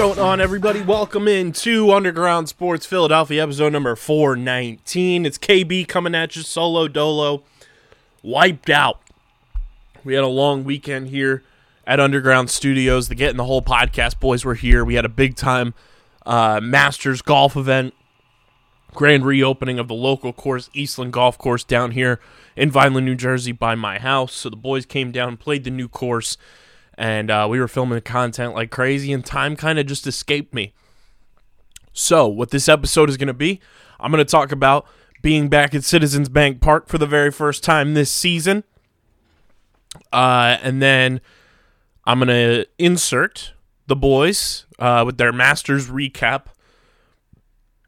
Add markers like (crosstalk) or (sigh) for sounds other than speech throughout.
Going on, everybody? Welcome in to Underground Sports Philadelphia, episode number 419. It's KB coming at you, solo dolo, wiped out. We had a long weekend here at Underground Studios. The Get in the Hole podcast boys were here. We had a big time uh, Masters golf event, grand reopening of the local course, Eastland Golf Course, down here in Vineland, New Jersey, by my house. So the boys came down, played the new course and uh, we were filming content like crazy, and time kind of just escaped me. So, what this episode is going to be, I'm going to talk about being back at Citizens Bank Park for the very first time this season. Uh, and then I'm going to insert the boys uh, with their Masters recap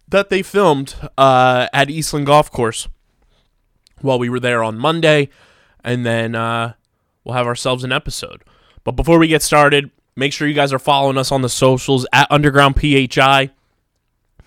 that they filmed uh, at Eastland Golf Course while we were there on Monday. And then uh, we'll have ourselves an episode. But before we get started, make sure you guys are following us on the socials at Underground PHI,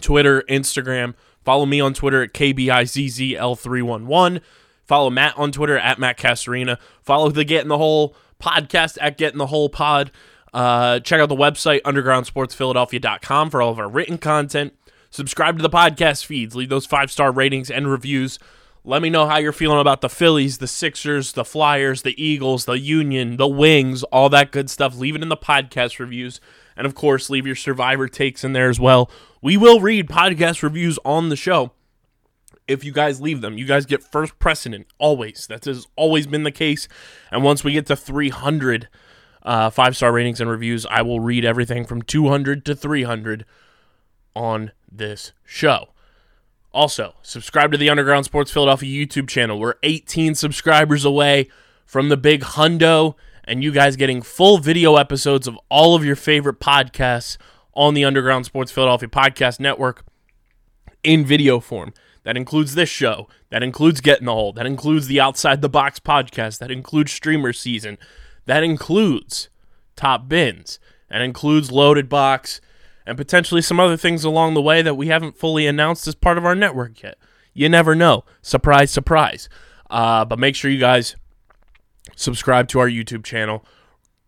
Twitter, Instagram. Follow me on Twitter at KBIZZL311. Follow Matt on Twitter at Matt Casarina. Follow the Get in the Hole podcast at Get in the Hole Pod. Uh, check out the website, undergroundsportsphiladelphia.com, for all of our written content. Subscribe to the podcast feeds. Leave those five star ratings and reviews. Let me know how you're feeling about the Phillies, the Sixers, the Flyers, the Eagles, the Union, the Wings, all that good stuff. Leave it in the podcast reviews. And of course, leave your survivor takes in there as well. We will read podcast reviews on the show if you guys leave them. You guys get first precedent always. That has always been the case. And once we get to 300 uh, five star ratings and reviews, I will read everything from 200 to 300 on this show. Also, subscribe to the Underground Sports Philadelphia YouTube channel. We're 18 subscribers away from the big hundo, and you guys getting full video episodes of all of your favorite podcasts on the Underground Sports Philadelphia Podcast Network in video form. That includes this show. That includes Get in the Hole. That includes the Outside the Box podcast. That includes Streamer Season. That includes Top Bins. That includes Loaded Box and potentially some other things along the way that we haven't fully announced as part of our network yet. You never know. Surprise, surprise. Uh, but make sure you guys subscribe to our YouTube channel.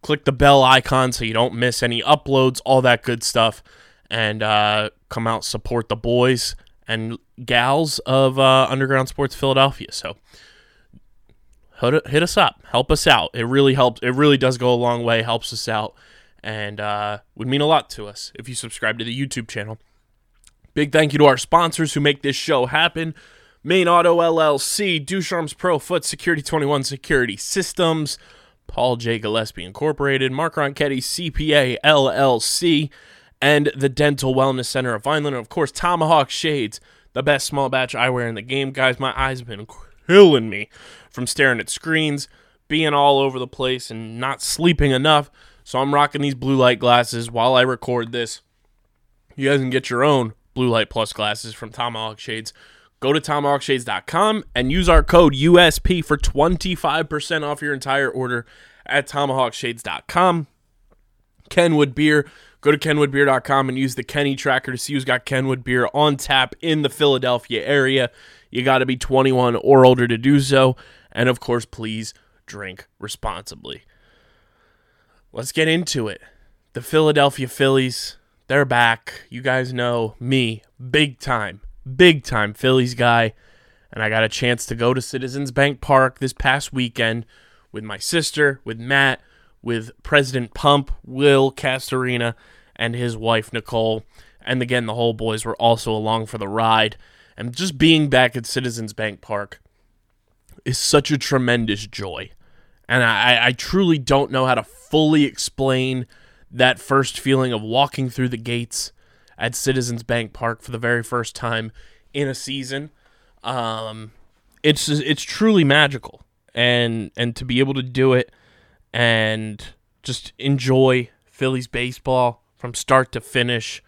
Click the bell icon so you don't miss any uploads, all that good stuff. And uh, come out, support the boys and gals of uh, Underground Sports Philadelphia. So hit, us up, help us out. It really helps. It really does go a long way, helps us out, and uh, would mean a lot to us if you subscribe to the YouTube channel. Big thank you to our sponsors who make this show happen. Main Auto LLC, Ducharme's Pro Foot Security 21 Security Systems, Paul J. Gillespie Incorporated, Mark Ronchetti CPA LLC, and the Dental Wellness Center of Vineland, and of course Tomahawk Shades, the best small batch eyewear in the game. Guys, my eyes have been killing me from staring at screens, being all over the place, and not sleeping enough. So I'm rocking these blue light glasses while I record this. You guys can get your own blue light plus glasses from Tomahawk Shades. Go to tomahawkshades.com and use our code USP for 25% off your entire order at tomahawkshades.com. Kenwood Beer. Go to kenwoodbeer.com and use the Kenny tracker to see who's got Kenwood Beer on tap in the Philadelphia area. You got to be 21 or older to do so. And of course, please drink responsibly. Let's get into it. The Philadelphia Phillies, they're back. You guys know me, big time, big time Phillies guy. And I got a chance to go to Citizens Bank Park this past weekend with my sister, with Matt, with President Pump, Will Castorina, and his wife Nicole. And again, the whole boys were also along for the ride. And just being back at Citizens Bank Park is such a tremendous joy. And I, I truly don't know how to fully explain that first feeling of walking through the gates at Citizens Bank Park for the very first time in a season. Um, it's it's truly magical, and and to be able to do it and just enjoy Phillies baseball from start to finish,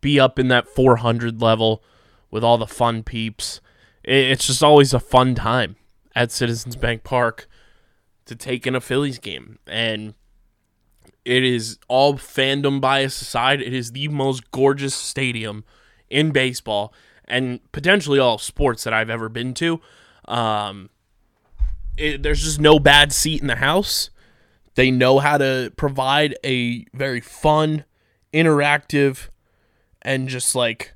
be up in that 400 level with all the fun peeps. It's just always a fun time at Citizens Bank Park to take in a Phillies game. And it is all fandom bias aside, it is the most gorgeous stadium in baseball and potentially all sports that I've ever been to. Um, it, there's just no bad seat in the house. They know how to provide a very fun, interactive, and just like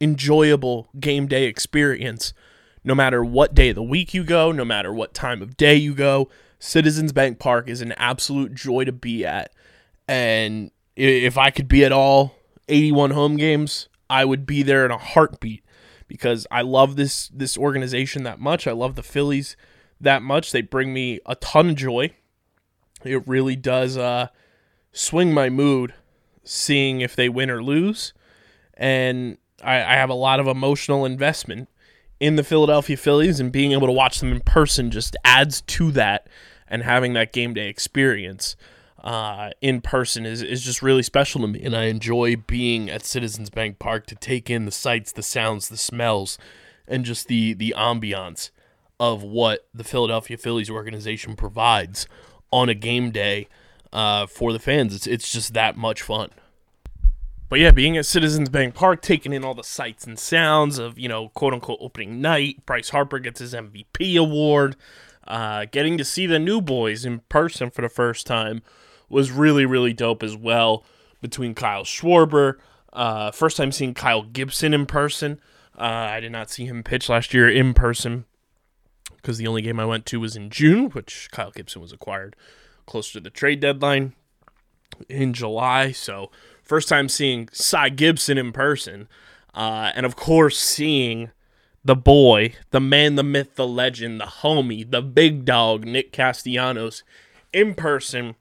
enjoyable game day experience no matter what day of the week you go, no matter what time of day you go. Citizens Bank Park is an absolute joy to be at. And if I could be at all 81 home games, I would be there in a heartbeat because I love this this organization that much. I love the Phillies that much. They bring me a ton of joy. It really does uh, swing my mood seeing if they win or lose. And I, I have a lot of emotional investment in the Philadelphia Phillies, and being able to watch them in person just adds to that. And having that game day experience uh, in person is, is just really special to me. And I enjoy being at Citizens Bank Park to take in the sights, the sounds, the smells, and just the, the ambiance of what the Philadelphia Phillies organization provides on a game day uh, for the fans. It's, it's just that much fun. But yeah, being at Citizens Bank Park, taking in all the sights and sounds of, you know, quote unquote opening night, Bryce Harper gets his MVP award, uh, getting to see the new boys in person for the first time was really, really dope as well. Between Kyle Schwarber, uh, first time seeing Kyle Gibson in person. Uh, I did not see him pitch last year in person because the only game I went to was in June, which Kyle Gibson was acquired close to the trade deadline in July. So first time seeing Cy Gibson in person, uh, and of course seeing the boy, the man, the myth, the legend, the homie, the big dog, Nick Castellanos in person.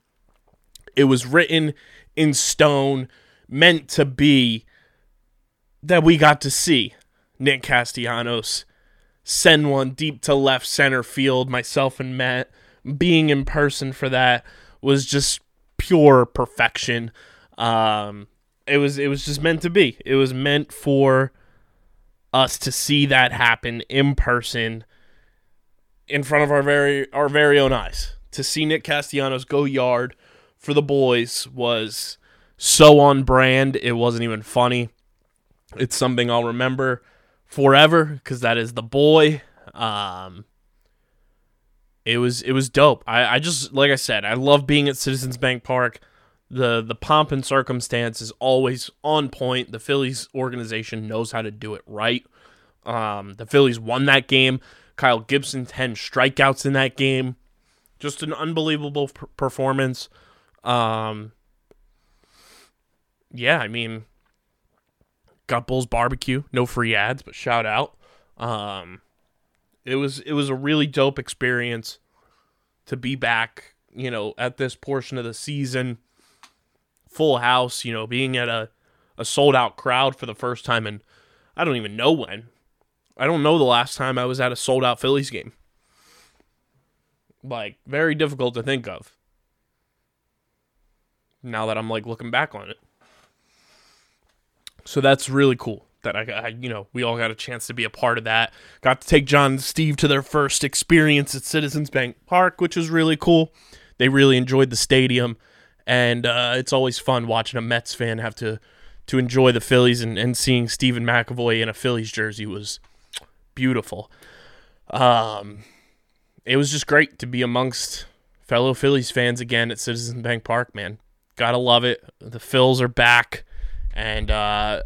It was written in stone, meant to be that we got to see Nick Castellanos send one deep to left center field. Myself and Matt being in person for that was just pure perfection. Um, it was it was just meant to be. It was meant for us to see that happen in person in front of our very our very own eyes. To see Nick Castellanos go yard for the boys was so on brand. It wasn't even funny. It's something I'll remember forever because that is the boy. Um, it was it was dope. I, I just like I said, I love being at Citizens Bank Park. The the pomp and circumstance is always on point. The Phillies organization knows how to do it right. Um, the Phillies won that game. Kyle Gibson ten strikeouts in that game. Just an unbelievable p- performance. Um, yeah, I mean, got Bulls barbecue. No free ads, but shout out. Um, it was it was a really dope experience to be back. You know, at this portion of the season, full house. You know, being at a a sold out crowd for the first time, and I don't even know when. I don't know the last time I was at a sold out Phillies game. Like very difficult to think of. Now that I'm like looking back on it. So that's really cool that I, I, you know, we all got a chance to be a part of that. Got to take John and Steve to their first experience at Citizens Bank Park, which was really cool. They really enjoyed the stadium, and uh, it's always fun watching a Mets fan have to to enjoy the Phillies and, and seeing Stephen McAvoy in a Phillies jersey was beautiful. Um, it was just great to be amongst fellow Phillies fans again at Citizens Bank Park, man. Gotta love it. The Phils are back, and uh,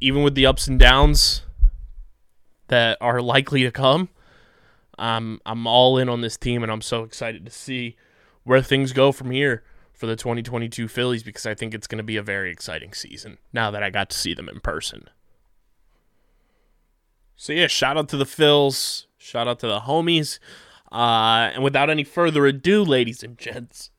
even with the ups and downs that are likely to come, I'm I'm all in on this team, and I'm so excited to see where things go from here for the 2022 Phillies because I think it's going to be a very exciting season now that I got to see them in person. So yeah, shout out to the Phils, shout out to the homies, uh, and without any further ado, ladies and gents,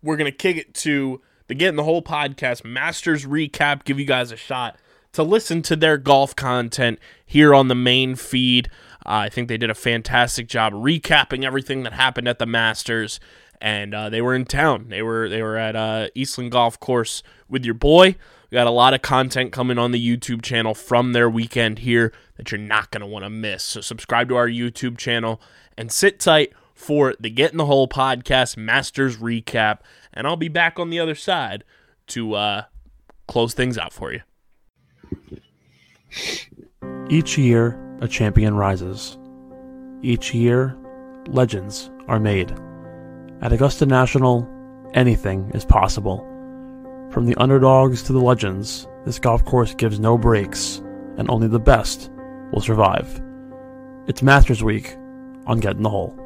we're gonna kick it to the Get in the Hole podcast Masters recap, give you guys a shot to listen to their golf content here on the main feed. Uh, I think they did a fantastic job recapping everything that happened at the Masters, and uh, they were in town. They were they were at uh, Eastland Golf Course with your boy. We got a lot of content coming on the YouTube channel from their weekend here that you're not going to want to miss. So subscribe to our YouTube channel and sit tight for the Get in the Hole podcast Masters recap, and I'll be back on the other side to uh, close things out for you. Each year, a champion rises. Each year, legends are made. At Augusta National, anything is possible. From the underdogs to the legends, this golf course gives no breaks, and only the best will survive. It's Masters Week on Get in the Hole.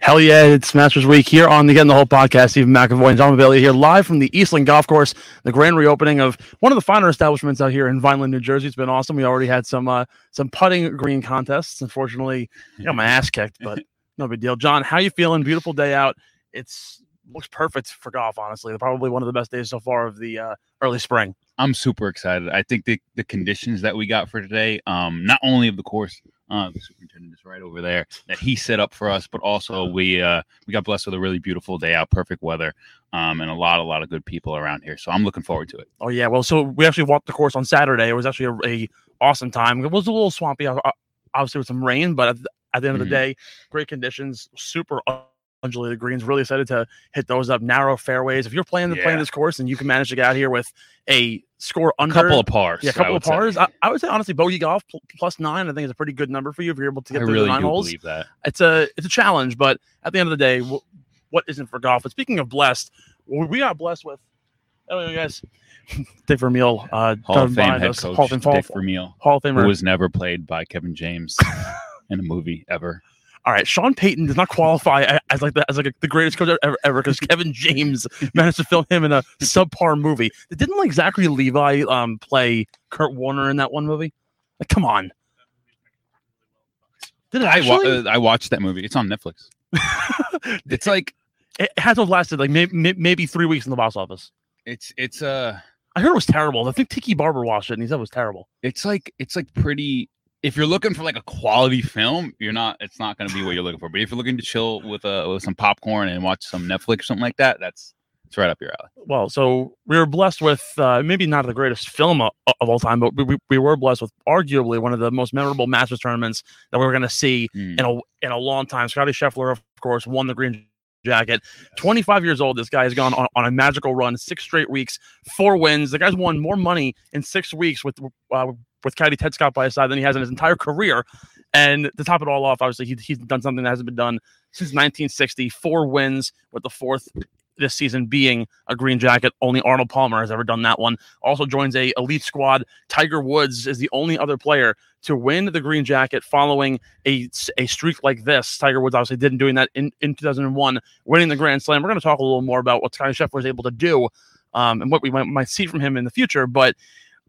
Hell yeah, it's Masters Week here on the Get in the Hole podcast. Stephen McAvoy and John Mavelli here live from the Eastland Golf Course, the grand reopening of one of the finer establishments out here in Vineland, New Jersey. It's been awesome. We already had some uh, some putting green contests. Unfortunately, I got my ass kicked, but no big deal. John, how you feeling? Beautiful day out. It's looks perfect for golf, honestly. Probably one of the best days so far of the uh, early spring. I'm super excited. I think the the conditions that we got for today, um, not only of the course, uh, the superintendent is right over there that he set up for us, but also we uh, we got blessed with a really beautiful day out, perfect weather, um, and a lot a lot of good people around here. So I'm looking forward to it. Oh yeah, well, so we actually walked the course on Saturday. It was actually a, a awesome time. It was a little swampy, uh, obviously with some rain, but at the, end of the day, great conditions, super undulated greens. Really excited to hit those up. Narrow fairways. If you're playing the playing this course and you can manage to get out here with a score under A couple of pars. yeah, a I couple of pars. I, I would say honestly, bogey golf pl- plus nine. I think is a pretty good number for you if you're able to I get through really the nine holes believe that. it's a it's a challenge, but at the end of the day, wh- what isn't for golf? But speaking of blessed, we got blessed with. Anyway, guys, (laughs) Dick Vermeil, uh, Hall of Fame head us, coach Hall of Fame, Dick Vermeil, Hall of Famer, who was never played by Kevin James (laughs) in a movie ever. All right, Sean Payton does not qualify as like the, as like a, the greatest coach ever ever because (laughs) Kevin James managed to film him in a subpar movie. Didn't like Zachary Levi um play Kurt Warner in that one movie? Like, come on. Did it I, wa- uh, I watched that movie. It's on Netflix. (laughs) It's like it has to have lasted like maybe, maybe three weeks in the box office. it's it's uh I heard it was terrible. I think Tiki Barber watched it and he said it was terrible. it's like it's like pretty if you're looking for like a quality film you're not it's not going to be what you're looking for but if you're looking to chill with uh with some popcorn and watch some netflix or something like that that's it's right up your alley Well, so we were blessed with uh, maybe not the greatest film of, of all time, but we, we- we were blessed with arguably one of the most memorable Masters tournaments that we were going to see Mm. in a in a long time. Scotty Scheffler, of course, won the green jacket. 25 years old. This guy has gone on, on a magical run, six straight weeks, four wins. The guy's won more money in six weeks with uh, with Caddy Ted Scott by his side than he has in his entire career. And to top it all off, obviously he, he's done something that hasn't been done since 1960. Four wins with the fourth this season being a green jacket. Only Arnold Palmer has ever done that one. Also joins a elite squad. Tiger Woods is the only other player to win the green jacket following a, a streak like this. Tiger Woods obviously didn't doing that in, in 2001, winning the Grand Slam. We're going to talk a little more about what Scotty Scheffler is able to do um, and what we might, might see from him in the future. But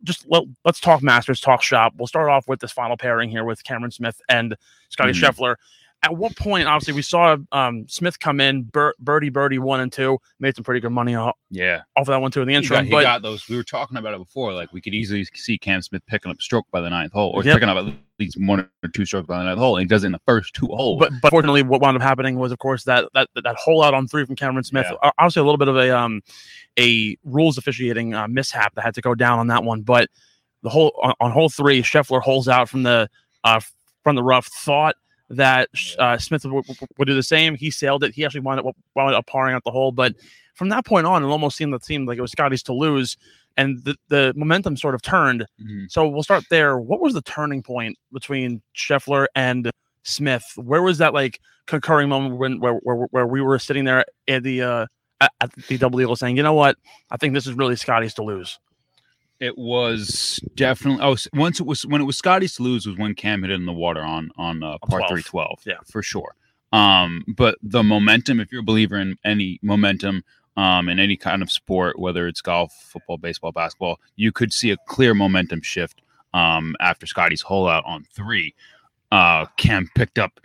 just let, us talk Masters, talk shop. We'll start off with this final pairing here with Cameron Smith and Scotty Mhm. Scheffler. At what point, obviously, we saw um, Smith come in, bir- birdie, birdie, one and two, made some pretty good money off, yeah off of that one too in the he interim. got, he but got those we were talking about it before like we could easily see cam smith picking up stroke by the ninth hole or Yep. picking up at least one or two strokes by the ninth hole and he does it in the first two holes but but fortunately, what wound up happening was, of course, that that that hole out on three from Cameron Smith. Yeah. Obviously, a little bit of a um a rules officiating uh, mishap that had to go down on that one. But the whole on, on hole three, Scheffler holes out from the uh from the rough. Thought that uh, Smith would, would do the same. He sailed it. He actually wound up wound up parring out the hole. But from that point on, it almost seemed that seemed like it was Scotty's to lose. And the, the momentum sort of turned. Mhm. So we'll start there. What was the turning point between Scheffler and Smith? Where was that like concurring moment when where where, where we were sitting there at the uh at, at the double eagle saying, you know what, I think this is really Scotty's to lose. It was definitely oh once it was when it was Scotty's to lose was when Cam hit it in the water on on uh, par 12. three twelve. Yeah. for sure. Um, but the momentum, if you're a believer in any momentum, um, in any kind of sport, whether it's golf, football, baseball, basketball, you could see a clear momentum shift. Um, after Scotty's hole out on three, uh, Cam picked up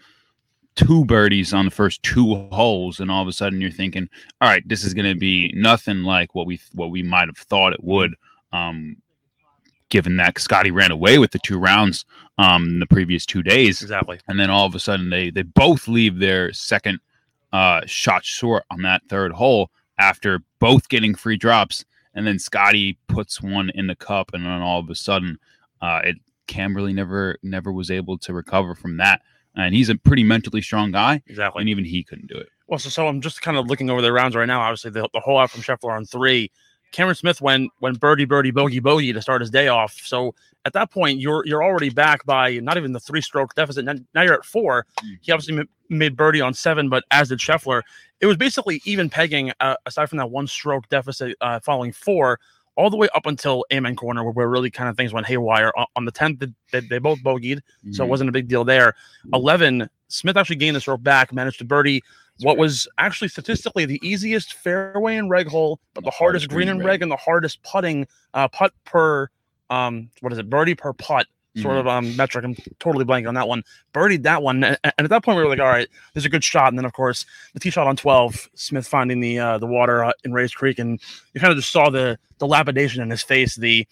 two birdies on the first two holes, and all of a sudden you're thinking, all right, this is going to be nothing like what we what we might have thought it would. Um, given that Scotty ran away with the two rounds um, in the previous two days, Exactly. and then all of a sudden they they both leave their second uh, shot short on that third hole after both getting free drops, and then Scotty puts one in the cup, and then all of a sudden, uh, it Camberley never never was able to recover from that, and he's a pretty mentally strong guy, Exactly. and even he couldn't do it. Well, so, so I'm just kind of looking over the rounds right now. Obviously, the, the hole out from Scheffler on three. Cameron Smith went went birdie birdie bogey bogey to start his day off. So at that point, you're you're already back by not even the three stroke deficit. Now, now you're at four. He obviously ma- made birdie on seven, but as did Scheffler. It was basically even pegging uh, aside from that one stroke deficit uh, following four, all the way up until Amen Corner, where, where really kind of things went haywire. On, on the tenth, they, they, both bogeyed, so it Mhm. wasn't a big deal there. 11, Smith actually gained the stroke back, managed to birdie what was actually statistically the easiest fairway and reg hole, but the, hardest green and reg and the hardest putting uh, putt per um what is it birdie per putt sort Mhm. of um metric. I'm totally blanking on that one. Birdied that one, and, and at that point we were like, all right, there's a good shot. And then of course the tee shot on 12, Smith finding the uh, the water uh, in Rae's Creek, and you kind of just saw the the lapidation in his face, the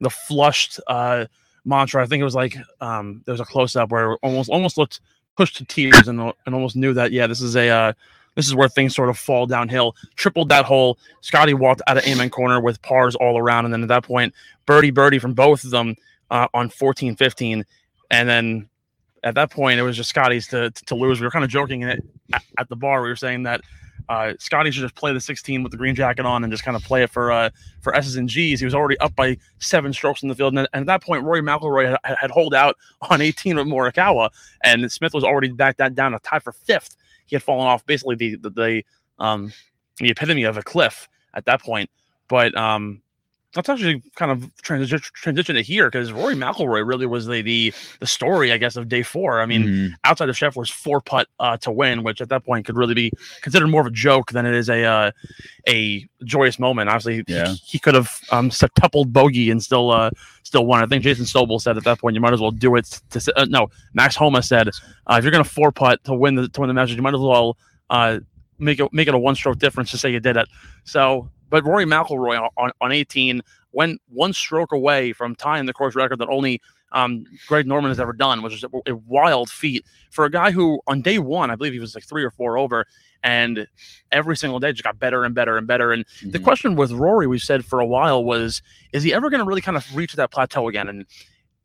the flushed uh mantra. I think it was like um there was a close up where it almost almost looked pushed to tears and, and almost knew that yeah this is a uh, this is where things sort of fall downhill. Tripled that hole. Scotty walked out of Amen corner with pars all around, and then at that point, birdie birdie from both of them uh, on 14, 15, and then at that point it was just Scotty's to to lose. We were kind of joking at, at the bar. We were saying that uh, Scotty should just play the 16 with the green jacket on and just kind of play it for uh, for S's and G's. He was already up by seven strokes in the field, and, and at that point, Rory McIlroy had, had holed out (laughs) on 18 with Morikawa, and Smith was already back that down a tie for fifth. He had fallen off basically the the, the um the epitome of a cliff at that point. But um let's actually kind of transition transition to here because Rory McIlroy really was the, the the story, I guess, of day four. I mean, Mhm. outside of Scheffler's four putt uh, to win, which at that point could really be considered more of a joke than it is a uh, a joyous moment. Obviously, he- Yeah. he, could have um, septupled bogey and still uh, still won. I think Jason Sobel said at that point, you might as well do it. To uh, no, Max Homa said, uh, if you're going to four putt to win the to win the match, you might as well uh, make it make it a one stroke difference to say you did it. So, but Rory McIlroy on, on, on 18 went one stroke away from tying the course record that only um, Greg Norman has ever done, which is a, a wild feat for a guy who on day one, I believe he was like three or four over, and every single day just got better and better and better. And the Mhm. question with Rory, we said for a while, was is he ever going to really kind of reach that plateau again? And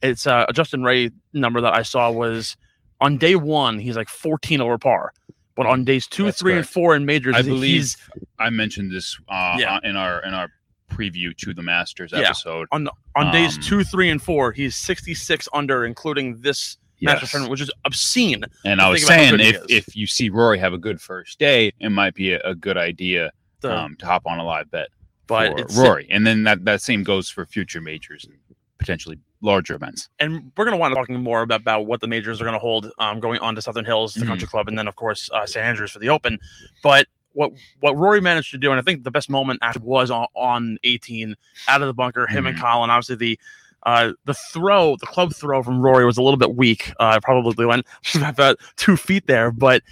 it's uh, a Justin Ray number that I saw was on day one, he's like 14 over par. But on days two, That's three, and four in majors, I he's- believe I mentioned this uh, Yeah. in our in our preview to the Masters Yeah. episode. on on days Um, two, three, and four, he's 66 under, including this Masters tournament, which is obscene. And I was saying if if you see Rory have a good first day, it might be a, a good idea The- um, to hop on a live bet but Rory. And then that, that same goes for future majors and potentially larger events. and we're going to want to talking more about, about what the majors are going to hold um, going on to Southern Hills, the Mhm. Country Club, and then of course uh, St Andrews for the Open. But what what Rory managed to do, and I think the best moment actually was on, on 18 out of the bunker, him and Mhm. Collin. Obviously the uh, the throw, the club throw from Rory was a little bit weak. Uh, probably went (laughs) about two feet there, but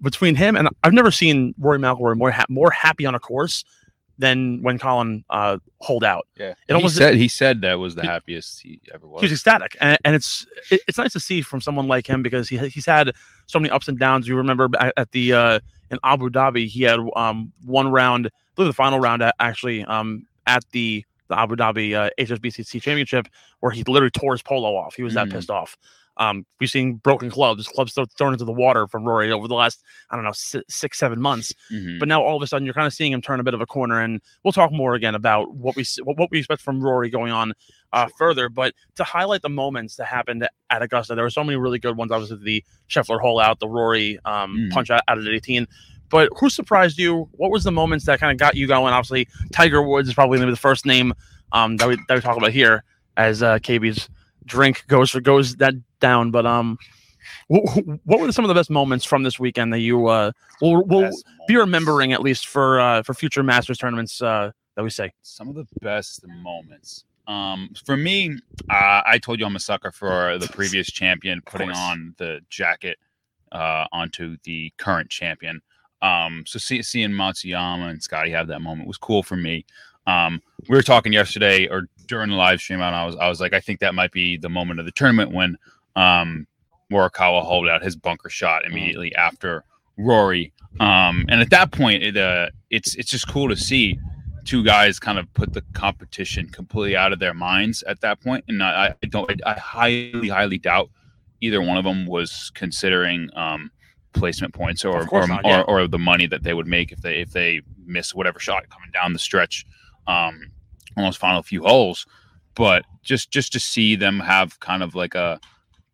between him and I've never seen Rory McIlroy more ha- more happy on a course than when Collin uh, hold out. Yeah. It almost- he said he said that was the He- happiest he ever was. He's ecstatic, and, and it's it, it's nice to see from someone like him because he he's had so many ups and downs. You remember at, at the uh, in Abu Dhabi, he had um one round, I believe the final round a- actually um at the the Abu Dhabi uh, HSBC Championship where he literally tore his polo off. He was that Mhm. pissed off. Um, we've seen broken clubs, clubs thro- thrown into the water from Rory over the last I don't know si- six seven months. Mhm. But now all of a sudden you're kind of seeing him turn a bit of a corner, and we'll talk more again about what we what we expect from Rory going on uh, further. But to highlight the moments that happened at Augusta, there were so many really good ones. Obviously, the Scheffler hole out, the Rory um, Mhm. punch out, out at 18. But who surprised you? What was the moments that kind of got you going? Obviously, Tiger Woods is probably going to be the first name um, that we that we talk about here as uh, KB's drink goes for goes that down. But um, what, what were some of the best moments from this weekend that you uh will will be remembering at least for uh for future Masters tournaments uh that we say? some of the best moments. Um, for me, uh, I told you I'm a sucker for the previous champion putting on the jacket uh, onto the current champion. Um, so see, seeing Matsuyama and Scotty have that moment was cool for me. Um, we were talking yesterday or during the live stream, and I was I was like, I think that might be the moment of the tournament when um, Morikawa hauled out his bunker shot immediately after Rory. Um, and at that point, it, uh, it's it's just cool to see two guys kind of put the competition completely out of their minds at that point. And I, I don't, I, I highly, highly doubt either one of them was considering um, placement points or or, not, yeah. or or the money that they would make if they if they miss whatever shot coming down the stretch, um, on those final few holes. But just just to see them have kind of like a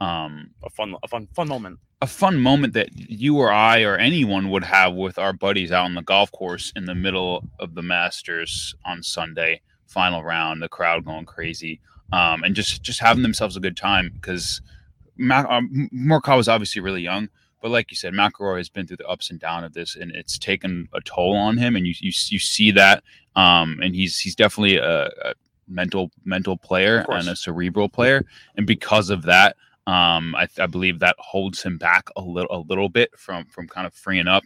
um, A fun, a fun, fun moment. a fun moment that you or I or anyone would have with our buddies out on the golf course in the middle of the Masters on Sunday, final round, the crowd going crazy, um, and just just having themselves a good time because Ma- um, Morikawa was obviously really young, but like you said, McIlroy has been through the ups and downs of this, and it's taken a toll on him, and you you, you see that, um, and he's he's definitely a, a mental mental player and a cerebral player, and because of that. Um, I, I believe that holds him back a little, a little bit from from kind of freeing up.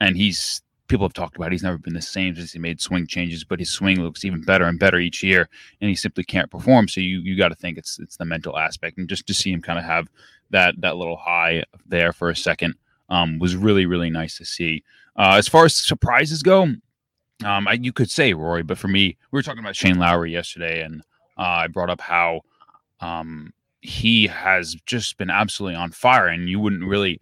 And he's people have talked about it, he's never been the same since he made swing changes, but his swing looks even better and better each year, and he simply can't perform. So you you got to think it's it's the mental aspect, and just to see him kind of have that that little high there for a second um, was really really nice to see. Uh, as far as surprises go, um, I, you could say Rory, but for me, we were talking about Shane Lowry yesterday, and uh, I brought up how um, he has just been absolutely on fire, and you wouldn't really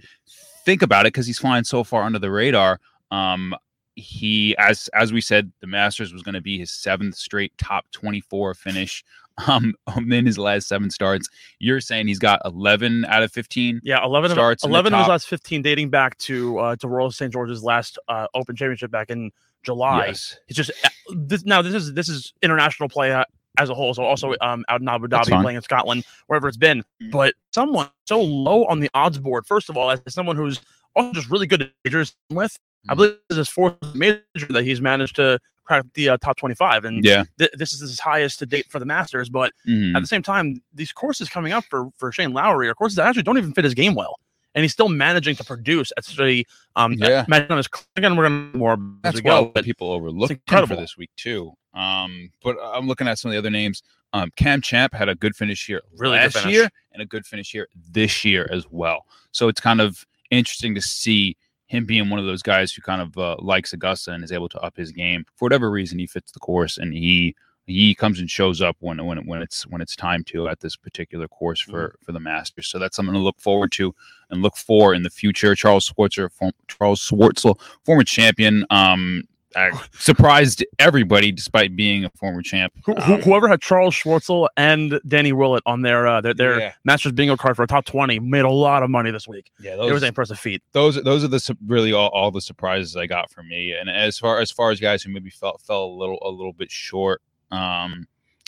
think about it because he's flying so far under the radar. Um, he, as as we said, the Masters was going to be his seventh straight top twenty-four finish. (laughs) Um, (laughs) in his last seven starts, you're saying he's got eleven out of fifteen. Yeah, eleven of Starts the eleven of his last fifteen, dating back to uh, to Royal St George's last uh, Open Championship back in July. Yes, It's just uh, this now. This is this is international play uh, as a whole. So also um, out in Abu Dhabi, playing in Scotland, wherever it's been. Mm. But someone so low on the odds board. First of all, as someone who's also just really good at majors with, I Mm. believe this is his fourth major that he's managed to crack the uh, top twenty-five, and yeah, th- this is his highest to date for the Masters. But Mhm. at the same time, these courses coming up for for Shane Lowry are courses that actually don't even fit his game well, and he's still managing to produce at such a um. Yeah. Imagine on his again, we're gonna more as That's we go, but people overlook him for this week too. Um, but I'm looking at some of the other names. Um, Cam Champ had a good finish here Really good last finish. year and a good finish here this year as well. So it's kind of interesting to see him being one of those guys who kind of uh, likes Augusta and is able to up his game for whatever reason. He fits the course and he he comes and shows up when when when it's when it's time to at this particular course for Mm-hmm. for the Masters. So that's something to look forward to and look for in the future. Charles Schwartzer, form, Charles Schwartzel, former champion, um, (sighs) surprised everybody despite being a former champ. Who, who, Um, whoever had Charles Schwartzel and Danny Willett on their uh, their, their yeah, Masters bingo card for a top twenty made a lot of money this week. yeah, it was an impressive feat. those those are the su- really all, all the surprises I got for me. And as far as far as guys who maybe felt fell a little a little bit short, um,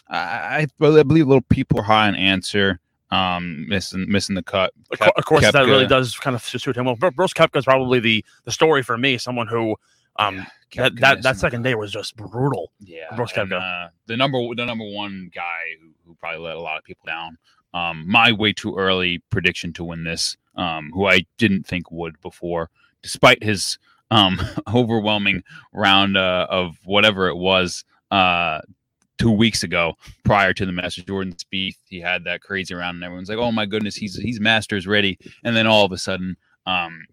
I, I I believe a little people are high on Ancer, um, missing missing the cut. Of, of course, that really does kind of suit him well. Brooks Koepka is probably the the story for me. Someone who um Yeah, that that, that second day was just brutal. Yeah, Brooks and, Koepka. uh, the number the number one guy who, who probably let a lot of people down. Um, my way too early prediction to win this, um, who I didn't think would before, despite his um, (laughs) overwhelming round uh, of whatever it was uh, two weeks ago prior to the Masters. Jordan Spieth, he had that crazy round, and everyone's like, "Oh my goodness, he's he's Masters ready," and then all of a sudden. Um,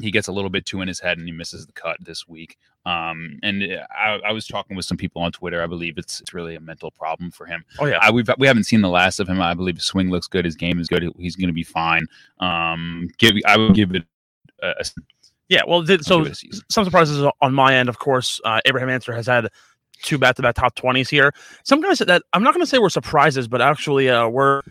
he gets a little bit too in his head and he misses the cut this week. Um, and uh, I, I was talking with some people on Twitter. I believe it's it's really a mental problem for him. Oh yeah, I, we've we haven't seen the last of him. I believe his swing looks good. His game is good. He's going to be fine. Um, give I would give it a, a, yeah. Well, th- so give it a season. some surprises on my end, of course. Uh, Abraham Answer has had two back-to-back top twenties here. Some guys that I'm not going to say were surprises, but actually uh, were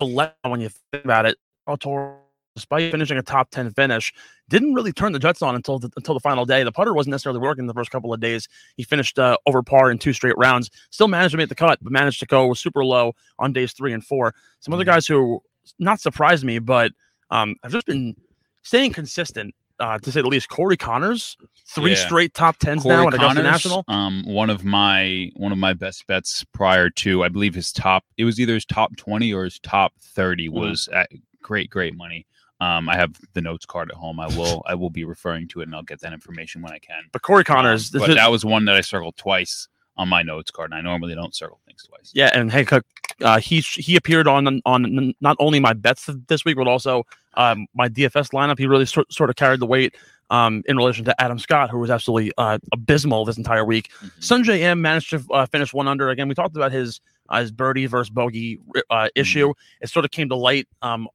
let when you think about it. Altor, despite finishing a top ten finish, didn't really turn the Jets on until the, until the final day. The putter wasn't necessarily working the first couple of days. He finished uh, over par in two straight rounds. Still managed to make the cut, but managed to go super low on days three and four. Some Mm-hmm. other guys who not surprised me, but um, have just been staying consistent. Uh, to say the least, Corey Conners, three Yeah. straight top tens now Corey at Augusta Conners, National. um, one of my one of my best bets prior to I believe his top. It was either his top twenty or his top 30 Mhm. was at great great money. Um, I have the notes card at home. I will I will be referring to it, and I'll get that information when I can. But Corey Conners, Um, but that was one that I circled twice on my notes card, and I normally don't circle things twice. Yeah, and Hancock, uh, he he appeared on on not only my bets this week, but also um, my DFS lineup. He really sort, sort of carried the weight um, in relation to Adam Scott, who was absolutely uh, abysmal this entire week. Mhm. Sungjae Im managed to uh, finish one under. Again, we talked about his uh, his birdie versus bogey uh, issue. It sort of came to light um,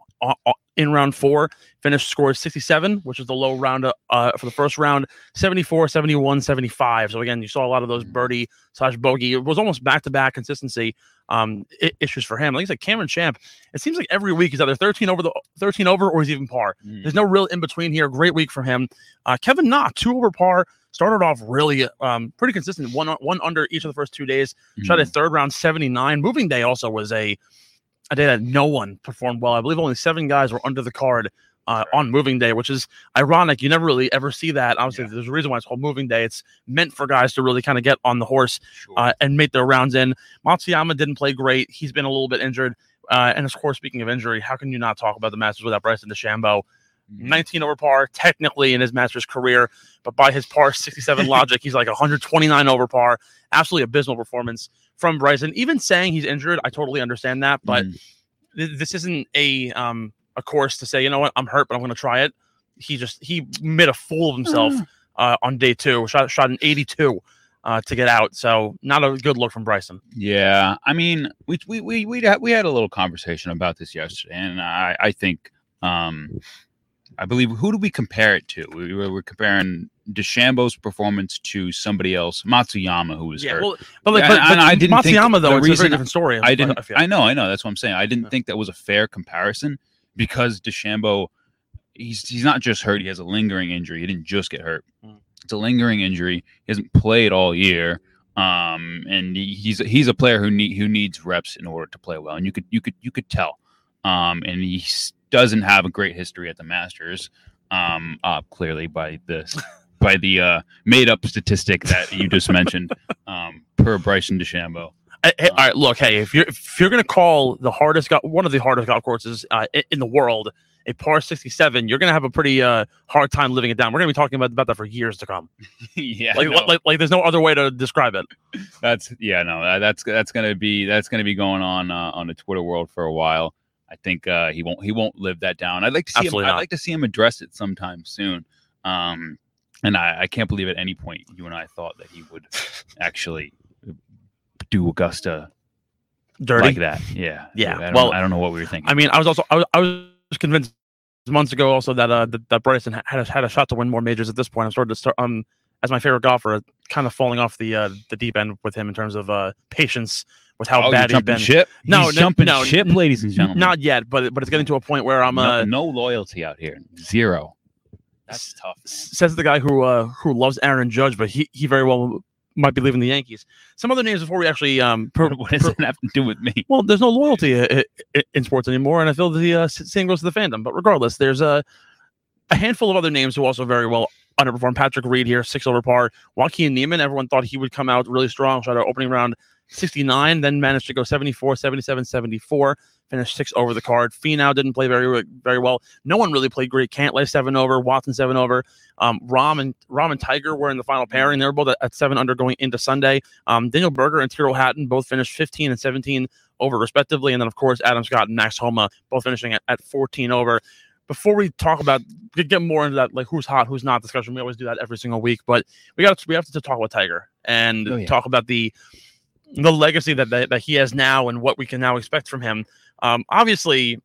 in round four. Finished score 67, which is the low round uh, uh, for the first round, 74, 71, 75. So again, you saw a lot of those birdie slash bogey. It was almost back to back consistency um, i- issues for him. Like I said, Cameron Champ. It seems like every week he's either 13 over the 13 over or he's even par. Mm. There's no real in between here. Great week for him. Uh, Kevin Knott, two over par. Started off really um, pretty consistent. One one under each of the first two days. Shot a Mhm. third round 79. Moving day also was a a day that no one performed well. I believe only seven guys were under the card uh, on moving day, which is ironic. You never really ever see that. Obviously, Yeah. there's a reason why it's called moving day. It's meant for guys to really kind of get on the horse Sure. uh, and make their rounds in. Matsuyama didn't play great. He's been a little bit injured. Uh, and of course, speaking of injury, how can you not talk about the Masters without Bryson DeChambeau? Mhm. 19 over par, technically in his Masters career, but by his par 67 (laughs) logic, he's like 129 over par. Absolutely abysmal performance from Bryson. Even saying he's injured, I totally understand that, but Mhm. th- this isn't a um a course to say, you know what, I'm hurt, but I'm going to try it. He just he made a fool of himself uh, on day two. Shot shot an 82 uh, to get out, so not a good look from Bryson. Yeah, I mean, we we we we had, we had a little conversation about this yesterday, and I I think um I believe who do we compare it to? We were, we're comparing DeChambeau's performance to somebody else, Matsuyama, who was Yeah, hurt. well, but like, but, but I didn't think Matsuyama though, it's a reason very different story. I didn't. feel. I know. I know. That's what I'm saying. I didn't Yeah. think that was a fair comparison because DeChambeau, he's he's not just hurt. He has a lingering injury. He didn't just get hurt. Mm. It's a lingering injury. He hasn't played all year. Um, and he- he's he's a player who need who needs reps in order to play well. And you could you could you could tell. Um, and he s- doesn't have a great history at the Masters. Um, uh, clearly by this. By the uh, made-up statistic that you just mentioned, (laughs) um, per Bryson DeChambeau. I- hey, all right, look, hey, if you're if you're gonna call the hardest go- one of the hardest golf courses uh, in the world a par 67, you're gonna have a pretty uh, hard time living it down. We're gonna be talking about, about that for years to come. (laughs) yeah, Like, no. like, like, there's no other way to describe it. That's yeah, no, that's that's gonna be that's gonna be going on uh, on the Twitter world for a while. I think uh, he won't he won't live that down. I'd like to see Absolutely him. I'd like to see him address it sometime soon. Um, and I, I can't believe at any point you and I thought that he would actually do Augusta Dirty. like that. Yeah, Yeah, I well, I don't know what we were thinking. I mean, I was also I was, I was convinced months ago also that uh that, that Bryson had a, had a shot to win more majors at this point. I'm sort of start um as my favorite golfer, kind of falling off the uh the deep end with him in terms of uh patience with how oh, bad he's jumping been. ship. No, He's no, jumping no, ship, ladies and gentlemen. Not yet, but but it's getting to a point where I'm no, uh no loyalty out here. Zero. That's tough. says the guy who uh who loves Aaron Judge, but he he very well might be leaving the Yankees. Some other names before we actually um per, (laughs) what does per- that have to do with me? well, there's no loyalty i- in sports anymore, and I feel the uh, same goes to the fandom. But regardless, there's a a handful of other names who also very well underperformed. Patrick Reed here, six over par. Joaquin Niemann, everyone thought he would come out really strong. Shot out opening round 69, then managed to go 74, 77, 74. Finished six over the card. Finau didn't play very very well. No one really played great. Cantlay seven over, Watson seven over. Um, Rom and Rom and Tiger were in the final pairing. They were both at, at seven under going into Sunday. Um, Daniel Berger and Tyrrell Hatton both finished 15 and 17 over respectively. And then, of course, Adam Scott and Max Homa both finishing at, at 14 over. Before we talk about get more into that, like who's hot, who's not discussion, we always do that every single week. But we got we have to talk about Tiger and Oh, yeah. talk about the the legacy that, that that he has now and what we can now expect from him. Um, obviously,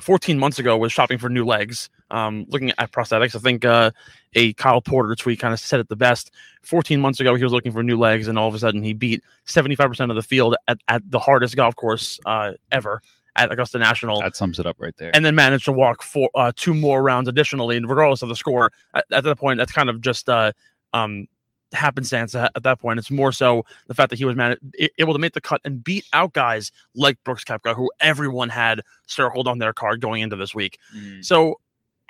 14 months ago was shopping for new legs. Um, looking at prosthetics, I think uh, a Kyle Porter tweet kind of said it the best. 14 months ago, he was looking for new legs, and all of a sudden, he beat 75% of the field at, at the hardest golf course uh, ever at Augusta National, That sums it up right there. and then managed to walk four, uh, two more rounds additionally. And regardless of the score, at, at that point, that's kind of just uh, um, happenstance at, at that point. It's more so the fact that he was man- able to make the cut and beat out guys like Brooks Koepka, who everyone had circled on their card going into this week. Mm. So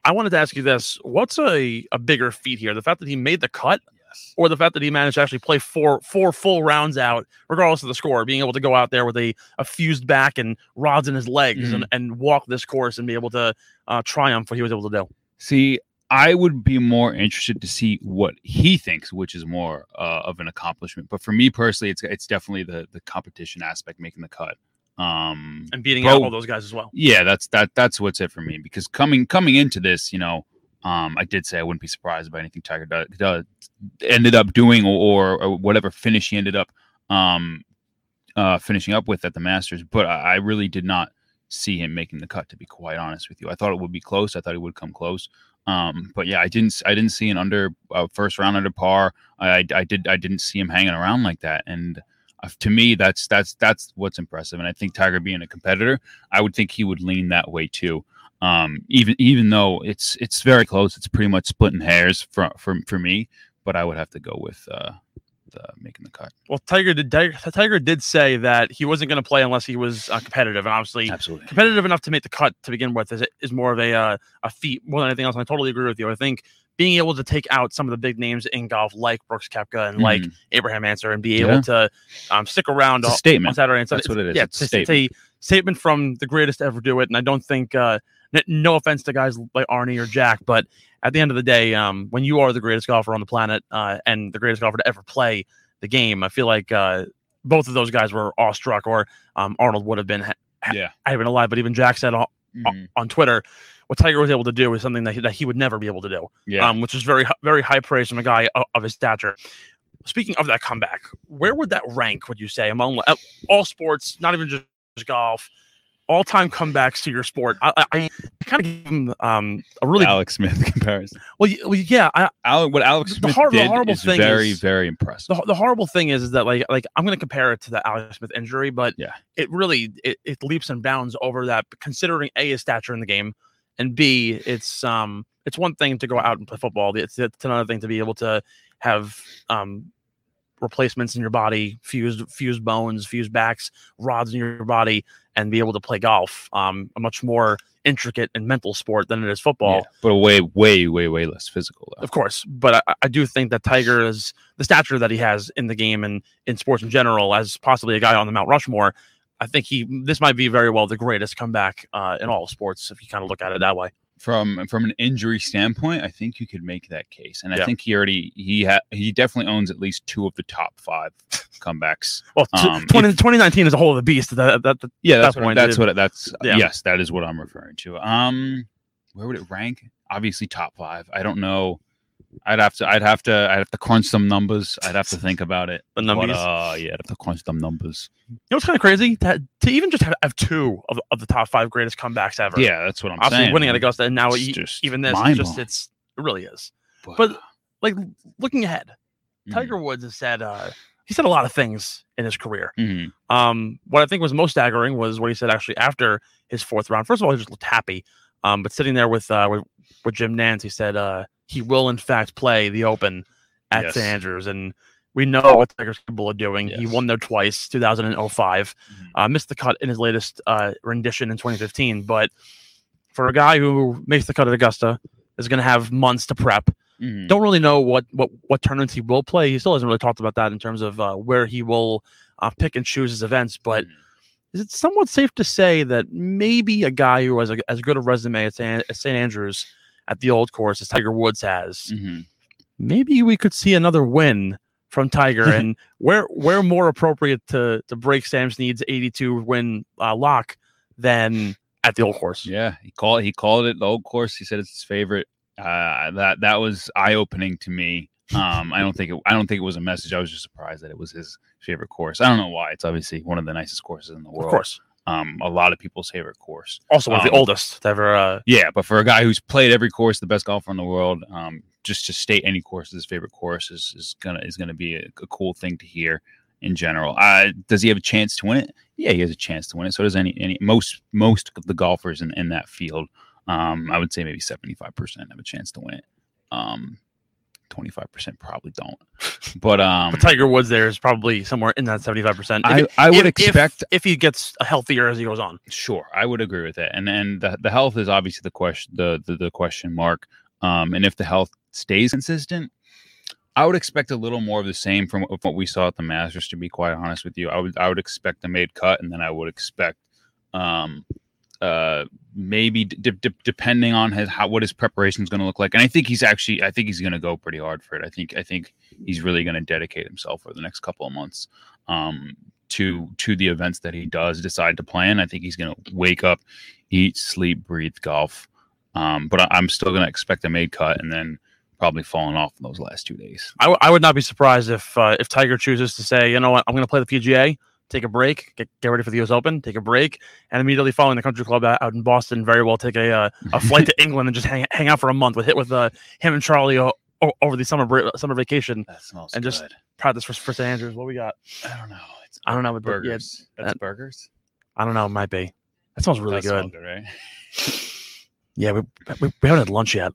I wanted to ask you this: What's a a bigger feat here? The fact that he made the cut, Yes. or the fact that he managed to actually play four four full rounds out, regardless of the score, being able to go out there with a, a fused back and rods in his legs and, and walk this course and be able to uh, triumph what he was able to do. See, I would be more interested to see what he thinks, which is more uh, of an accomplishment. But for me personally, it's it's definitely the the competition aspect making the cut. Um, And beating Bro- out all those guys as well. yeah, that's that that's what's it for me. Because coming coming into this, you know, um, I did say I wouldn't be surprised by anything Tiger do, do, ended up doing or, or whatever finish he ended up um, uh, finishing up with at the Masters. But I, I really did not see him making the cut. To be quite honest with you, I thought it would be close. I thought he would come close. Um, but yeah, I didn't. I didn't see an under uh, first round under par. I, I, I did. I didn't see him hanging around like that. And uh, to me, that's that's that's what's impressive. And I think Tiger being a competitor, I would think he would lean that way too. Um, even even though it's it's very close, it's pretty much splitting hairs for for for me. But I would have to go with uh, the making the cut. Well, Tiger did Tiger, did say that he wasn't going to play unless he was uh, competitive, and obviously Absolutely. competitive enough to make the cut to begin with is is more of a uh, a feat more than anything else. And I totally agree with you. I think being able to take out some of the big names in golf, like Brooks Koepka and like Mhm. Abraham Ancer, and be Yeah. able to um, stick around It's a on-. Saturday and Sunday. That's what it is. Yeah, It's a it's a statement from the greatest to ever do it. And I don't think, uh, no offense to guys like Arnie or Jack, but at the end of the day, um, when you are the greatest golfer on the planet uh, and the greatest golfer to ever play the game, I feel like uh, both of those guys were awestruck, or um, Arnold would have been. ha- Yeah. I haven't alive, but even Jack said on, Mhm. on Twitter, what Tiger was able to do is something that he, that he would never be able to do Yeah. um, which is very very high praise from a guy of, of his stature. Speaking of that comeback, where would that rank? Would you say among uh, all sports, not even just golf, all time comebacks to your sport? I, I, kind of give him um, a really Alex Smith (laughs) comparison. well, well, yeah. I, Ale- what Alex The Smith hor- the did horrible is thing very is- very impressive. the, the horrible thing is, is that like like I'm going to compare it to the Alex Smith injury, but Yeah. it really it, it leaps and bounds over that. Considering a his stature in the game, and b it's um it's one thing to go out and play football. It's it's another thing to be able to have um replacements in your body, fused fused bones, fused backs, rods in your body, and be able to play golf. Um, a much more intricate and mental sport than it is football. Yeah, but way way way way less physical. Though. Of course, but I, I do think that Tiger is the stature that he has in the game and in sports in general, as possibly a guy on the Mount Rushmore. I think he this might be very well the greatest comeback uh, in all sports if you kind of look at it that way. From from an injury standpoint, I think you could make that case, and I Yeah. think he already he ha- he definitely owns at least two of the top five comebacks. Well, t- Um, 20, 2019 is a whole other beast. That, that, that- Yeah, that's That what that's what that's yeah. yes, that is what I'm referring to. Um, where would it rank? Obviously, top five. I don't know. I'd have to. I'd have to. I'd have to crunch some numbers. I'd have to (laughs) think about it. The But, numbies. uh, yeah, I'd have to crunch some numbers. you know what's kind of crazy to, to even just have, have two of, of the top five greatest comebacks ever. Yeah, that's what I'm obviously saying. winning at Augusta, and now e- even this, it's just it's it really is. but- Like looking ahead, Mhm. Tiger Woods has said uh, he said a lot of things in his career. Mhm. Um, what I think was most staggering was what he said actually after his fourth round. First of all, he just looked happy. Um, but sitting there with uh with, with Jim Nantz, he said uh he will in fact play the Open at Yes. St Andrews, and we know what Tiger's capable of doing. He won there twice, 2005. Mhm. Uh, missed the cut in his latest uh, rendition in 2015, but for a guy who makes the cut at Augusta, is going to have months to prep Mhm. don't really know what what what tournaments he will play. He still hasn't really talked about that in terms of uh, where he will uh, pick and choose his events. But Mhm. is it somewhat safe to say that maybe a guy who has a, as good a resume as St. Andrews at the old course as Tiger Woods has, Mhm. maybe we could see another win from Tiger? (laughs) and where where more appropriate to to break Sam Snead's 82 win uh, lock than at the old course? Yeah, he called he called it the old course. He said it's his favorite. Uh, that that was eye opening to me. Um, I don't think it, I don't think it was a message. I was just surprised that it was his favorite course. I don't know why. It's obviously one of the nicest courses in the world. Of course. Um, a lot of people's favorite course. Also one of the Um, oldest to ever. Uh, Yeah, but for a guy who's played every course, the best golfer in the world, um, just to state any course as his favorite course is, is gonna is gonna be a, a cool thing to hear in general. Uh, does he have a chance to win it? Yeah, he has a chance to win it. So does any any most most of the golfers in, in that field. Um, I would say maybe seventy five percent have a chance to win it. Um, twenty five percent probably don't. But um, but Tiger Woods there is probably somewhere in that 75%. If I, I would if- if- expect if, he gets healthier as he goes on. Sure, I would agree with that. And and the, the health is obviously the question the, the the question mark. Um, and if the health stays consistent, I would expect a little more of the same from what- what we saw at the Masters. To be quite honest with you, I would I would expect a made cut, and then I would expect um uh maybe depending on his how what his preparation is going to look like. And i think he's actually i think he's going to go pretty hard for it. I think i think he's really going to dedicate himself for the next couple of months um to to the events that he does decide to plan. i think he's going to wake up eat sleep breathe golf um but I, i'm still going to expect a made cut and then probably falling off in those last two days. I, w- I would not be surprised if uh, if Tiger chooses to say, you know what, I'm going to play the PGA, take a break, get, get ready for the U.S. Open, take a break, and immediately following the country club out, out in Boston, very well take a uh, a (laughs) flight to England and just hang, hang out for a month with hit with uh, him and Charlie o- o- over the summer break, summer vacation. that smells And just- good. Practice for, for St. Andrews. What we got? i don't know it's I don't know, but yeah, burgers that's that- burgers I don't know. It might be. That smells really good. right (laughs) Yeah, we, we, we haven't had lunch yet.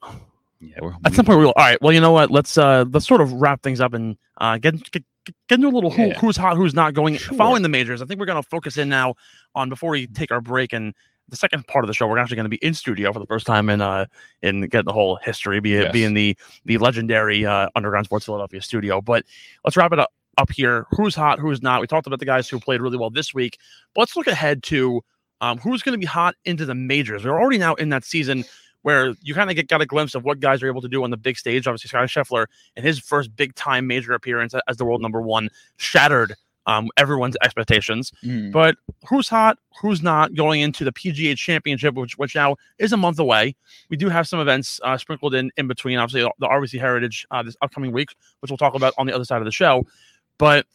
yeah we're At some point, we will. All right. Well, you know what? Let's uh let's sort of wrap things up and uh get get, get into a little who, Yeah. who's hot, who's not going Sure. following the majors. I think we're gonna focus in now on before we take our break and the second part of the show. We're actually going to be in studio for the first time in uh in Get in the Hole history, be it Yes. being the the legendary uh, Underground Sports Philadelphia studio. But let's wrap it up up here. Who's hot? Who's not? We talked about the guys who played really well this week. But let's look ahead to um, who's going to be hot into the majors. We're already now in that season where you kind of get got a glimpse of what guys are able to do on the big stage. Obviously, Scotty Scheffler in his first big time major appearance as the world number one shattered um, everyone's expectations. Mm. But who's hot? Who's not going into the PGA Championship, which which now is a month away. We do have some events uh, sprinkled in in between. Obviously, the RBC Heritage uh, this upcoming week, which we'll talk about on the other side of the show. But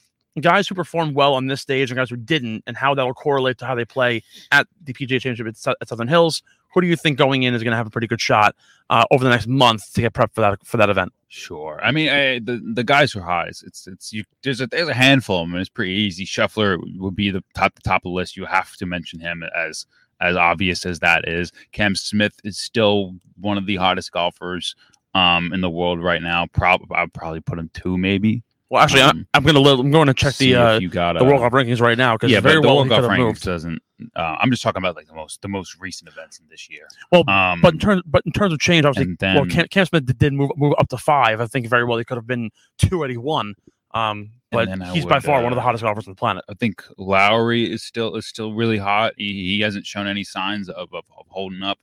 guys who performed well on this stage and guys who didn't, and how that will correlate to how they play at the PGA Championship at, Southern Hills. Who do you think going in is going to have a pretty good shot uh, over the next month to get prepped for that for that event? Sure. I mean, I, the the guys who are hot. It's it's, it's you. There's a there's a handful of them. And it's pretty easy. Scheffler would be the top the top of the list. You have to mention him as as obvious as that is. Cam Smith is still one of the hottest golfers um in the world right now. Prob I'd probably put him two maybe. Well, actually, I'm, Um, I'm going to I'm going to check the uh, you got the World Cup rankings right now because Yeah, very well World Cup rankings moved. doesn't. Uh, I'm just talking about like the most the most recent events in this year. Well, um, But in terms, but in terms of change, obviously, then well, Cam, Cam Smith did- move move up to five. I think very well he could have been two he won. Um, but he's by would, far one of the uh, hottest golfers on the planet. I think Lowry is still is still really hot. He, he hasn't shown any signs of, of, of holding up.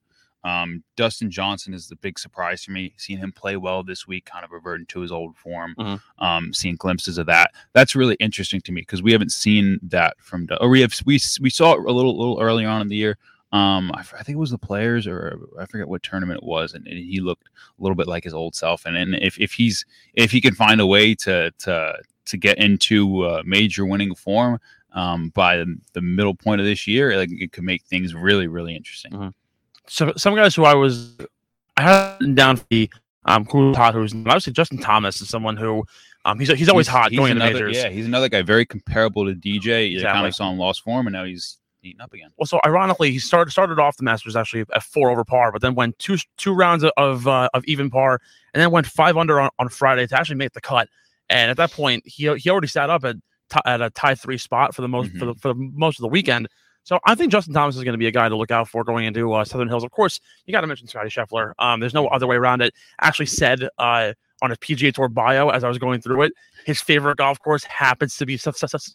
Um, Dustin Johnson is the big surprise for me. Seeing him play well this week, kind of reverting to his old form. Mhm. Um, seeing glimpses of that, that's really interesting to me because we haven't seen that from. Or we have we we saw it a little little earlier on in the year. Um, I, I think it was the players, or I forget what tournament it was, and, and he looked a little bit like his old self. And, and if, if he's if he can find a way to to to get into uh, major winning form um, by the, the middle point of this year, like it could make things really really interesting. So some guys who I was I had down for the um who's hot, who's obviously Justin Thomas is someone who um he's he's always hot going into another, majors. Yeah, he's another guy very comparable to DJ. You kind of saw him lost form, and now he's heating up again. Well, so ironically, he started started off the Masters actually at four over par, but then went two two rounds of uh, of even par, and then went five under on, on Friday to actually make the cut. And at that point, he he already sat up at ti- at a tie three spot for the most for, the, for the most of the weekend. So I think Justin Thomas is going to be a guy to look out for going into uh, Southern Hills. Of course, you got to mention Scotty Scheffler. Um, there's no other way around it. Actually said uh, on his PGA Tour bio as I was going through it, his favorite golf course happens to be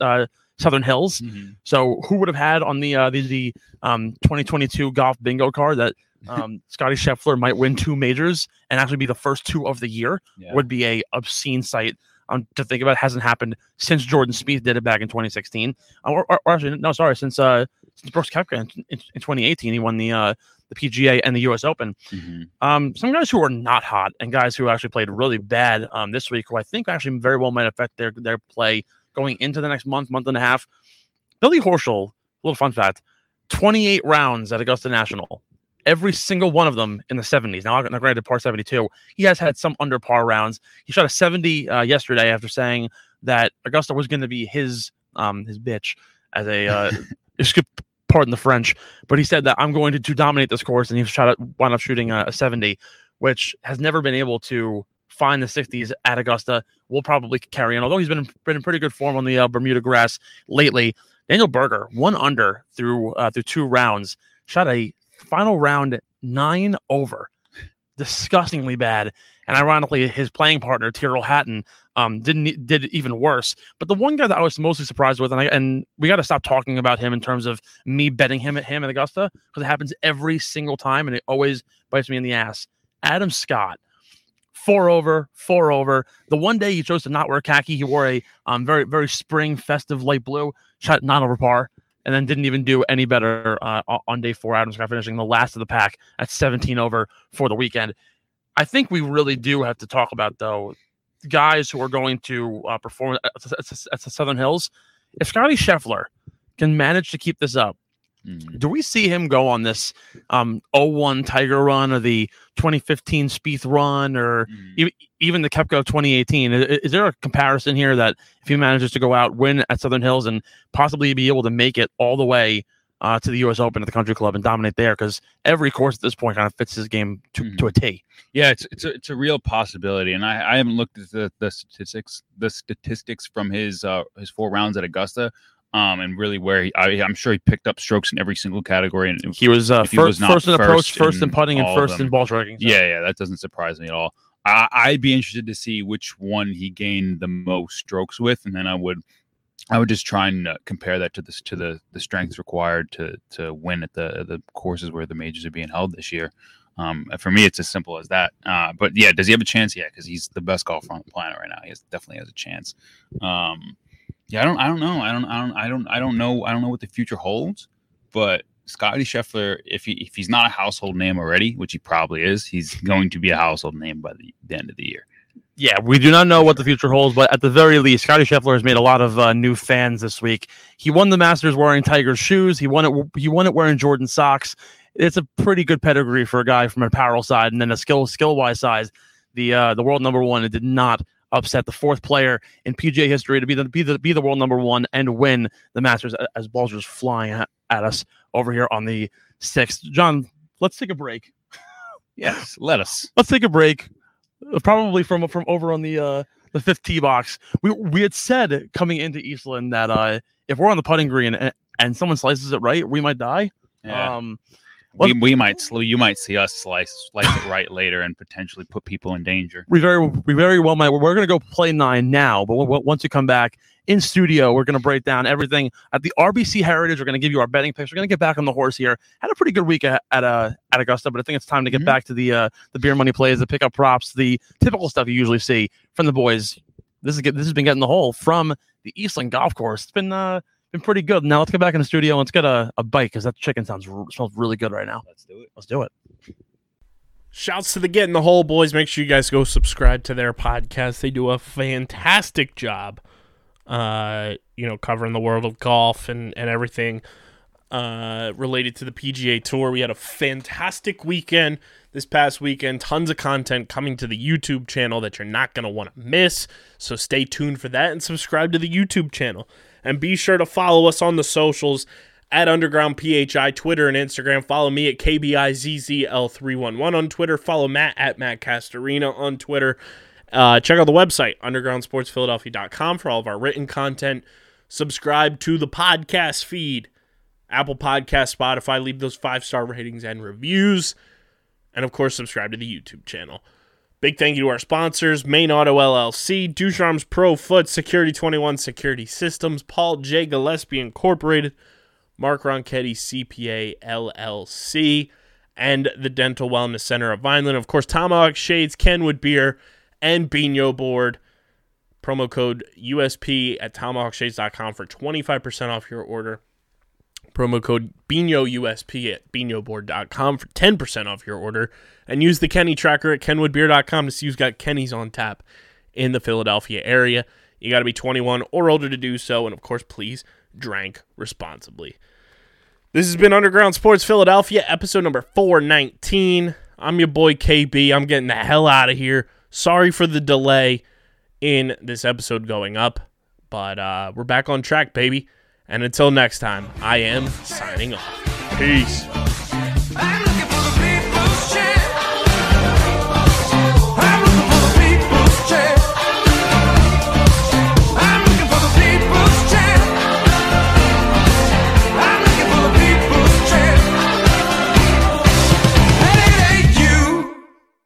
uh, Southern Hills. So who would have had on the uh, the, the um, 2022 golf bingo card that (laughs) um, Scotty Scheffler might win two majors and actually be the first two of the year Yeah. would be a obscene sight um, to think about. Hasn't happened since Jordan Spieth did it back in 2016, Uh, or, or, or actually no, sorry, since uh, since Brooks Koepka in, in, in 2018 he won the uh, the PGA and the U.S. Open. Mhm. Um, some guys who are not hot and guys who actually played really bad um, this week, who I think actually very well might affect their their play going into the next month, month and a half. Billy Horschel, little fun fact: 28 rounds at Augusta National, every single one of them in the 70s. Now, now granted, par 72, he has had some under par rounds. He shot a 70 uh, yesterday after saying that Augusta was going to be his um his bitch as a uh, (laughs) pardon the French, but he said that I'm going to, to dominate this course, and he shot it, wound up shooting a, a 70, which has never been able to find the 60s at Augusta. Will probably carry on, although he's been in, been in pretty good form on the uh, Bermuda grass lately. Daniel Berger, one under through uh, through two rounds, shot a final round nine over. Disgustingly bad. And ironically, his playing partner Tyrrell Hatton um, didn't did even worse. But the one guy that I was mostly surprised with, and I, and we got to stop talking about him in terms of me betting him at him at Augusta because it happens every single time, and it always bites me in the ass. Adam Scott, four over, four over. The one day he chose to not wear khaki, he wore a um, very very spring festive light blue, shot not over par, and then didn't even do any better uh, on day four. Adam Scott finishing the last of the pack at 17 over for the weekend. I think we really do have to talk about though guys who are going to uh, perform at, at, at- the Southern Hills. If Scotty Scheffler can manage to keep this up, Mm. do we see him go on this um 01 Tiger run or the 2015 Spieth run or Mm. even, even the Koepka 2018? Is, is there a comparison here that if he manages to go out, win at Southern Hills, and possibly be able to make it all the way uh, to the U.S. Open at the Country Club and dominate there? Because every course at this point kind of fits his game to, to a T. Yeah, it's it's a it's a real possibility, and I, I haven't looked at the, the statistics the statistics from his uh his four rounds at Augusta, um, and really where he, I, I'm sure he picked up strokes in every single category. And He was uh, If he first, was first in approach, first first in in putting, and first in ball striking. So- yeah, yeah, that doesn't surprise me at all. I, I'd be interested to see which one he gained the most strokes with, and then I would I would just try and uh, compare that to this to the the strengths required to to win at the the courses where the majors are being held this year. Um, for me, it's as simple as that. Uh, but yeah, does he have a chance? Yeah, because he's the best golfer on the planet right now. He has, definitely has a chance. Um, yeah, I don't, I don't know. I don't, I don't, I don't, I don't know. I don't know what the future holds. But Scotty Scheffler, if he if he's not a household name already, which he probably is, he's going to be a household name by the, the end of the year. Yeah, we do not know what the future holds, but at the very least, Scotty Scheffler has made a lot of uh, new fans this week. He won the Masters wearing Tiger's shoes. He won it. He won it wearing Jordan socks. It's a pretty good pedigree for a guy from an apparel side, and then a skill skill wise side. The uh, the world number one. It did not upset the fourth player in PGA history to be the be the be the world number one and win the Masters as balls just flying at, at us over here on the sixth. John, let's take a break. (laughs) Yes, let us. let's take a break. uh, Probably from from over on the uh the fifth tee box. We we had said coming into Eastland that uh if we're on the putting green and, and someone slices it right, we might die. Yeah. Um we, we might slow. You might see us slice slice it right later and potentially put people in danger. we very we very well might. We're going to go play nine now, but w- once you come back in studio, we're going to break down everything at the RBC Heritage. We're going to give you our betting picks. We're going to get back on the horse here. Had a pretty good week at at, uh, at Augusta, but I think it's time to get Mhm. back to the uh, the beer money plays, the pickup props, the typical stuff you usually see from the boys. This is get, this has been Get in the Hole from the Eastland Golf Course. It's been uh, been pretty good. Now let's get back in the studio and let's get a, a bite because that chicken sounds smells really good right now. Let's do it. Let's do it. Shouts to the Get in the Hole boys. Make sure you guys go subscribe to their podcast. They do a fantastic job, uh, you know, covering the world of golf and, and everything uh, related to the PGA Tour. We had a fantastic weekend this past weekend. Tons of content coming to the YouTube channel that you're not going to want to miss. So stay tuned for that and subscribe to the YouTube channel. And be sure to follow us on the socials at Underground PHI, Twitter and Instagram. Follow me at KBIZZL311 on Twitter. Follow Matt at Matt Castorina on Twitter. Uh, check out the website, undergroundsportsphiladelphia.com, for all of our written content. Subscribe to the podcast feed, Apple Podcast, Spotify. Leave those five star ratings and reviews. And of course, subscribe to the YouTube channel. Big thank you to our sponsors, Main Auto LLC, Ducharme's Pro Foot, Security 21 Security Systems, Paul J. Gillespie Incorporated, Mark Ronchetti CPA LLC, and the Dental Wellness Center of Vineland. Of course, Tomahawk Shades, Kenwood Beer, and Bino Board. Promo code USP at tomahawkshades.com for 25% off your order. Promo code Bino USP at binoboard.com for 10% off your order. And use the Kenny tracker at kenwoodbeer.com to see who's got Kenny's on tap in the Philadelphia area. You got to be 21 or older to do so. And of course, please drink responsibly. This has been Underground Sports Philadelphia, episode number 419. I'm your boy KB. I'm getting the hell out of here. Sorry for the delay in this episode going up, but uh, we're back on track, baby. And until next time, I am signing off. Peace.